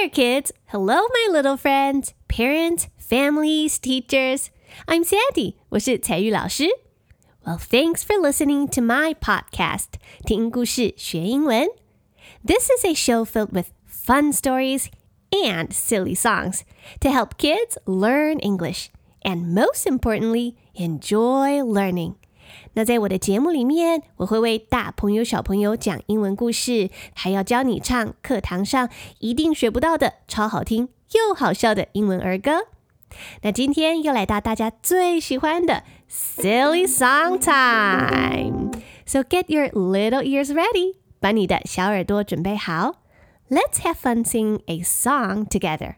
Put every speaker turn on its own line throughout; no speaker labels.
there, kids! Hello, my little friends, parents, families, teachers. I'm Sandy. 我是采聿老师. Well, thanks for listening to my podcast. 听故事学英文。This is a show filled with fun stories and silly songs to help kids learn English and, most importantly, enjoy learning. 那在我的节目里面，我会为大朋友、小朋友讲英文故事，还要教你唱课堂上一定学不到的超好听又好笑的英文儿歌。那今天又来到大家最喜欢的 Silly Song Time。So get your little ears ready，把你的小耳朵准备好。Let's have fun singing a song together.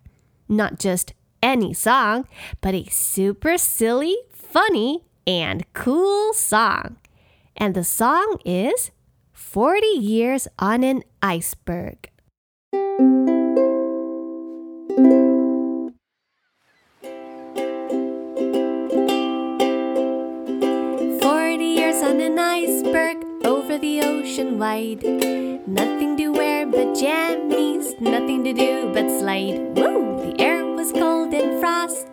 Not just any song, but a super silly, funny, and cool song. And the song is 40 Years on an Iceberg. Forty years on an iceberg over the ocean wide. Nothing to wear but jammies, nothing to do but slide. Woo! The air was cold and frosty,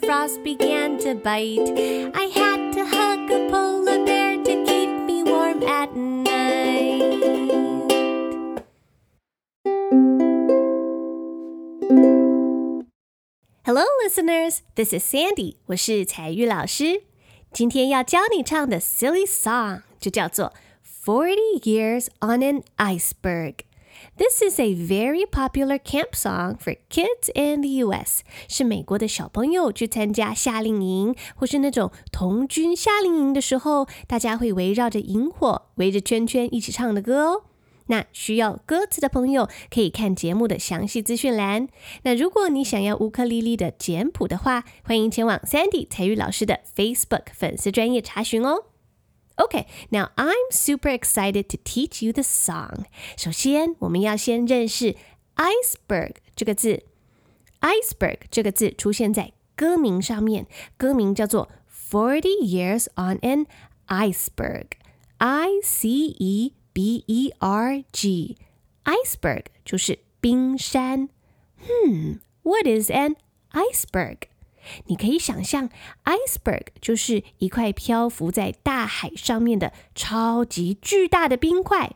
frost began to bite. I had to hug a polar bear to keep me warm at night. Hello, listeners. This is Sandy，我是采聿老师。今天要教你唱的 silly song 就叫做《Forty Years on an Iceberg》。This is a very popular camp song for kids in the U.S. 是美国的小朋友去参加夏令营或是那种童军夏令营的时候，大家会围绕着萤火，围着圈圈一起唱的歌哦。那需要歌词的朋友可以看节目的详细资讯栏。那如果你想要乌克丽丽的简谱的话，欢迎前往 Sandy 彩玉老师的 Facebook 粉丝专业查询哦。Okay, now I'm super excited to teach you the song. 首先，我们要先认识 iceberg 这个字。iceberg 这个字出现在歌名上面，歌名叫做 Forty Years on an Iceberg. I C E B E R G. Iceberg 就是冰山。Hmm, what is an iceberg? 你可以想象，iceberg 就是一块漂浮在大海上面的超级巨大的冰块。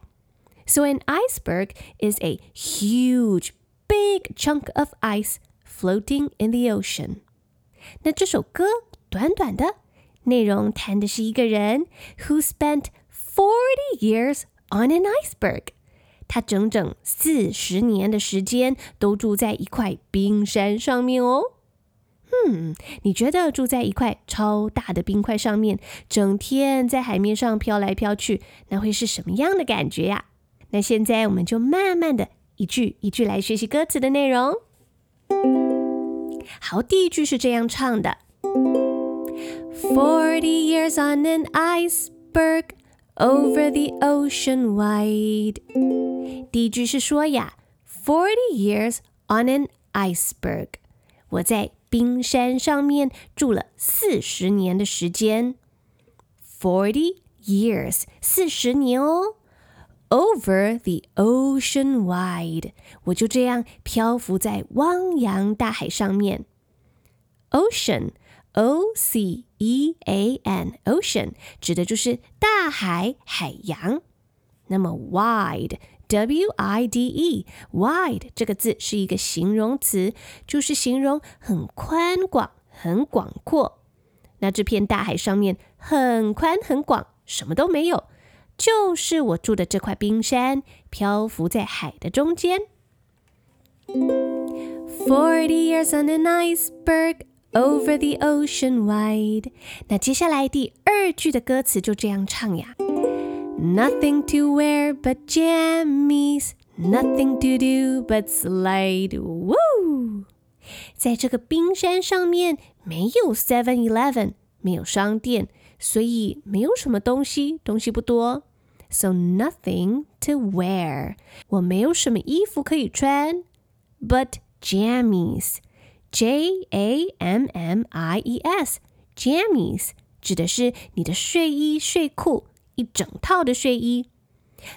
So an iceberg is a huge, big chunk of ice floating in the ocean. 那这首歌短短的，内容谈的是一个人 who spent forty years on an iceberg。他整整四十年的时间都住在一块冰山上面哦。 嗯，你觉得住在一块超大的冰块上面，整天在海面上飘来飘去，那会是什么样的感觉呀？那现在我们就慢慢的一句一句来学习歌词的内容。好，第一句是这样唱的：Forty years on an iceberg over the ocean wide。第一句是说呀，Forty years on an iceberg，我在。冰山上面住了四十年的时间，forty years，四十年哦。Over the ocean wide，我就这样漂浮在汪洋大海上面。Ocean，O C E A N，Ocean 指的就是大海、海洋。那么 wide。W I D E，wide 这个字是一个形容词，就是形容很宽广、很广阔。那这片大海上面很宽很广，什么都没有，就是我住的这块冰山，漂浮在海的中间。Forty years on an iceberg over the ocean wide。那接下来第二句的歌词就这样唱呀。Nothing to wear but jammies, nothing to do but slide. Woo! 在这个冰山上面没有 Seven Eleven，没有商店，所以没有什么东西，东西不多。So nothing to wear，我没有什么衣服可以穿。But jammies, J A M M I E S, jammies 指的是你的睡衣、睡裤。 一整套的睡衣，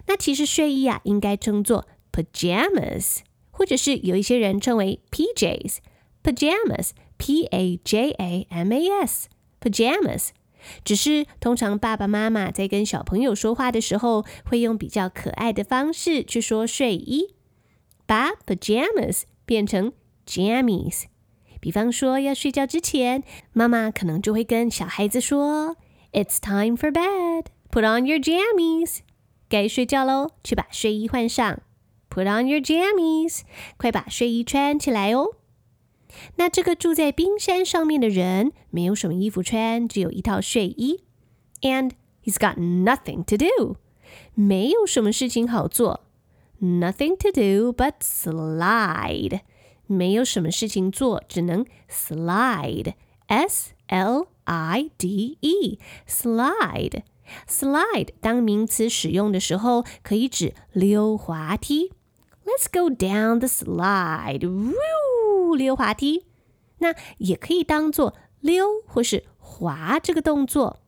那其实睡衣啊应该称作 pajamas，或者是有一些人称为 PJs，pajamas，P A J A M A S，pajamas。只是通常爸爸妈妈在跟小朋友说话的时候，会用比较可爱的方式去说睡衣，把 pajamas 变成 jammies。比方说要睡觉之前，妈妈可能就会跟小孩子说：“It's time for bed. Put on your jammies.” 该睡觉喽，去把睡衣换上。Put on your jammies，快把睡衣穿起来哦。那这个住在冰山上面的人没有什么衣服穿，只有一套睡衣。And he's got nothing to do，没有什么事情好做。Nothing to do but slide，没有什么事情做，只能 slide。S L I D E，slide。 Slide 当名词使用的时候，可以指溜滑梯。Let's go down the slide，呜，溜滑梯。那也可以当做溜或是滑这个动作。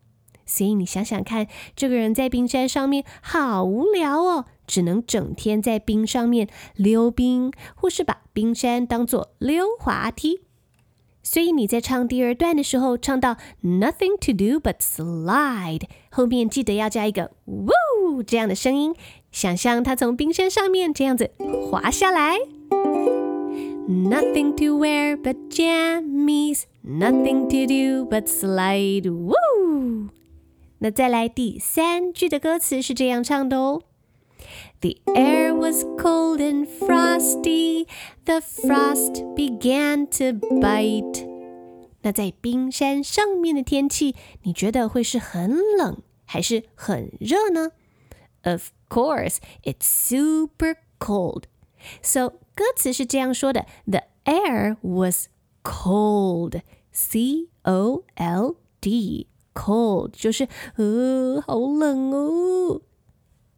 所以你想想看，这个人在冰山上面好无聊哦，只能整天在冰上面溜冰，或是把冰山当做溜滑梯。所以你在唱第二段的时候，唱到 Nothing to do but slide，后面记得要加一个 woo 这样的声音，想象他从冰山上面这样子滑下来。Nothing to wear but jammies, nothing to do but slide, woo。那再来第三句的歌词是这样唱的哦。The air was cold and frosty. The frost began to bite. 那在冰山上面的天气，你觉得会是很冷还是很热呢？Of course, it's super cold. So 歌词是这样说的：The air was cold. C O L D. Cold 就是呃，好冷哦。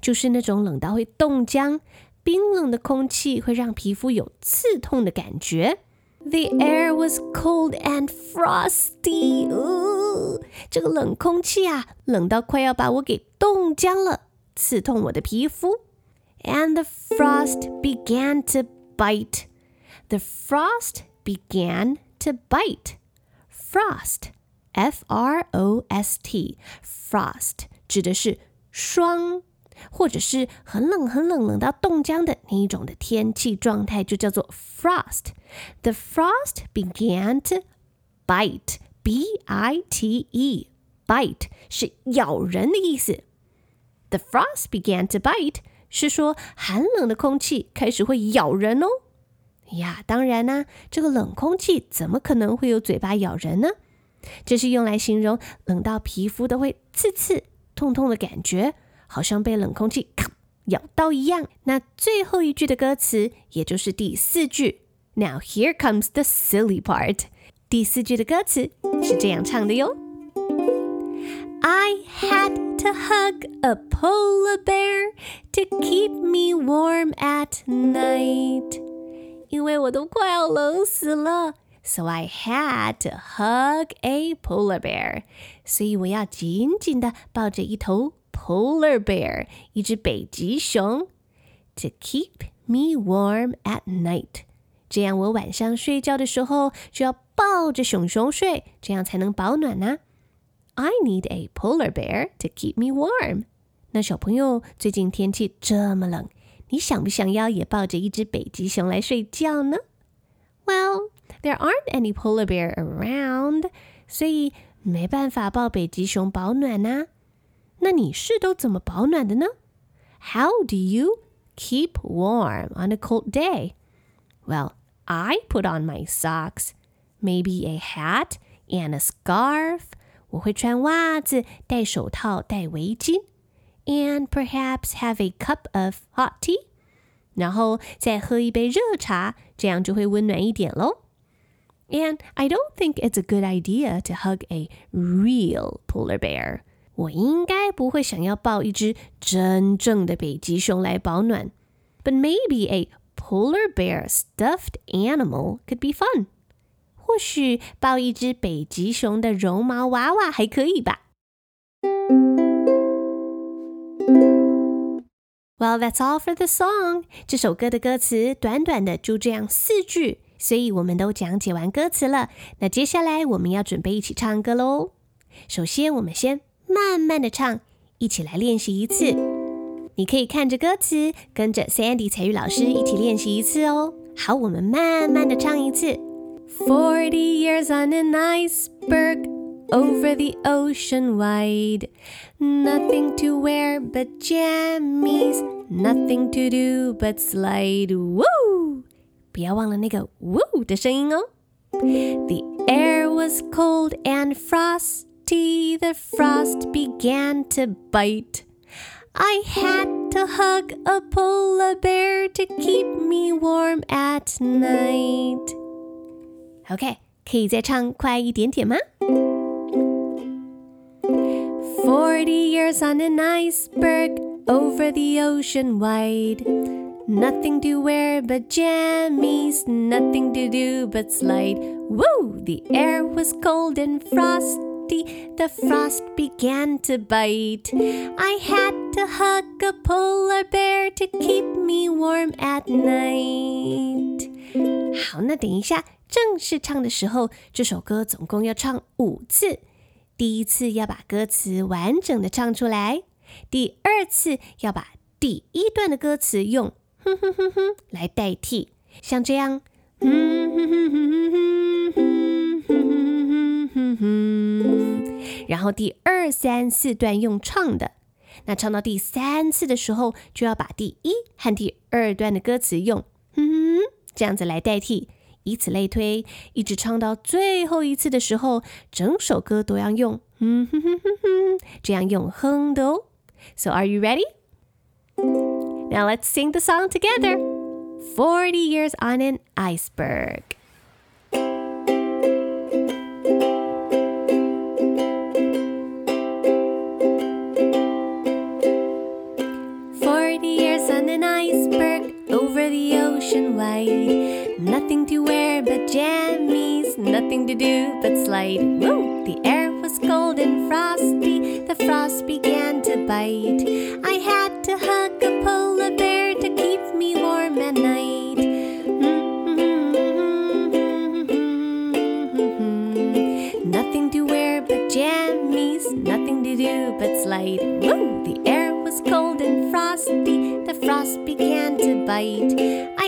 就是那种冷到会冻僵，冰冷的空气会让皮肤有刺痛的感觉。The air was cold and frosty。哦，这个冷空气啊，冷到快要把我给冻僵了，刺痛我的皮肤。And the frost began to bite. The frost began to bite. Frost, F-R-O-S-T, frost 指的是霜。 或者是很冷、很冷、冷到冻僵的那一种的天气状态，就叫做 frost。The frost began to bite. B-I-T-E. Bite 是咬人的意思。The frost began to bite 是说寒冷的空气开始会咬人哦。呀，当然啦、这个冷空气怎么可能会有嘴巴咬人呢？这是用来形容冷到皮肤都会刺刺、痛痛的感觉。好像被冷空气咔咬到一样。那最后一句的歌词，也就是第四句。Now here comes the silly part。第四句的歌词是这样唱的哟：I had to hug a polar bear to keep me warm at night。因为我都快要冷死了，so I had to hug a polar bear。所以我要紧紧的抱着一头。 polar bear，一只北极熊，to keep me warm at night。这样我晚上睡觉的时候就要抱着熊熊睡，这样才能保暖呢、啊。I need a polar bear to keep me warm。那小朋友，最近天气这么冷，你想不想要也抱着一只北极熊来睡觉呢？Well, there aren't any polar bear around，所以没办法抱北极熊保暖呢、啊。 那你是都怎么保暖的呢？How do you keep warm on a cold day? Well, I put on my socks, maybe a hat and a scarf. 我会穿袜子、戴手套、戴围巾，and perhaps have a cup of hot tea. 然后再喝一杯热茶，这样就会温暖一点喽。And I don't think it's a good idea to hug a real polar bear. 我应该不会想要抱一只真正的北极熊来保暖。But maybe a polar bear stuffed animal could be fun. 或许抱一只北极熊的绒毛娃娃还可以吧。Well, that's all for the song. 这首歌的歌词短短的就这样四句，所以我们都讲解完歌词了。那接下来我们要准备一起唱歌喽。首先，我们先慢慢的唱，一起来练习一次。你可以看着歌词，跟着 Sandy 采聿老师一起练习一次哦。好，我们慢慢的唱一次。Forty years on an iceberg over the ocean wide. Nothing to wear but jammies, nothing to do but slide. Woo! 不要忘了那个 woo 的声音哦。The air was cold and frosty. the frost began to bite. I had to hug a polar bear to keep me warm at night. OK，可以再唱快一点点吗？Forty years on an iceberg over the ocean wide. Nothing to wear but jammies, nothing to do but slide. Woo! The air was cold and frosty, The frost began to bite. I had to hug a polar bear to keep me warm at night. 好，那等一下正式唱的时候，这首歌总共要唱五次。第一次要把歌词完整的唱出来，第二次要把第一段的歌词用哼哼哼哼来代替，像这样，哼哼哼哼哼哼哼哼哼，然后第二三四段用唱的，那唱到第三次的时候，就要把第一和第二段的歌词用哼哼这样子来代替。以此类推，一直唱到最后一次的时候，整首歌都要用哼哼哼哼哼这样用哼的哦。So are you ready? Now let's sing the song together. Forty years on an iceberg. Wide. Nothing to wear but jammies, nothing to do but slide. Woo! The air was cold and frosty, the frost began to bite. I had to hug a polar bear to keep me warm at night. Nothing to wear but jammies, nothing to do but slide. Woo! The air was cold and frosty, the frost began to bite.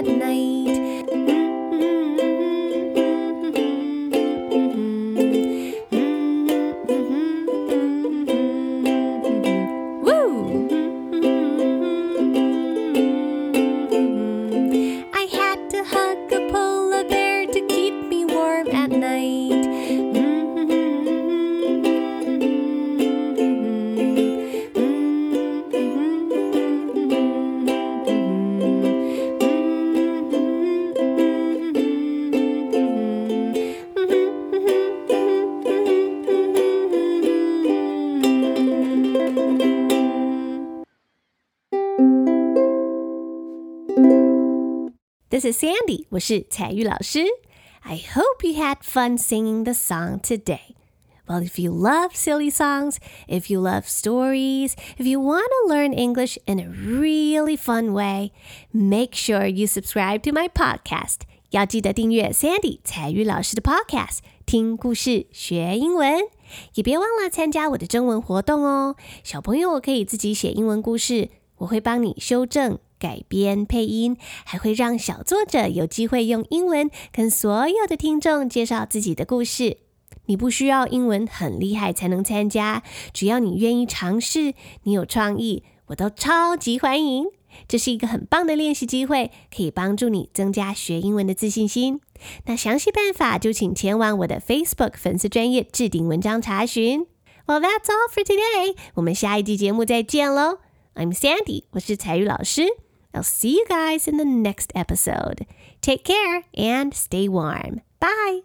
at night. This is Sandy，我是采聿老师。I hope you had fun singing the song today. Well, if you love silly songs, if you love stories, if you want to learn English in a really fun way, make sure you subscribe to my podcast. 要记得订阅 Sandy 采聿老师的 podcast，听故事学英文。也别忘了参加我的征文活动哦，小朋友可以自己写英文故事，我会帮你修正改编配音，还会让小作者有机会用英文跟所有的听众介绍自己的故事。你不需要英文很厉害才能参加，只要你愿意尝试，你有创意，我都超级欢迎。这是一个很棒的练习机会，可以帮助你增加学英文的自信心。那详细办法就请前往我的 Facebook 粉丝专业置顶文章查询。Well, that's all for today。我们下一集节目再见喽。I'm Sandy，我是彩玉老师。I'll see you guys in the next episode. Take care and stay warm. Bye.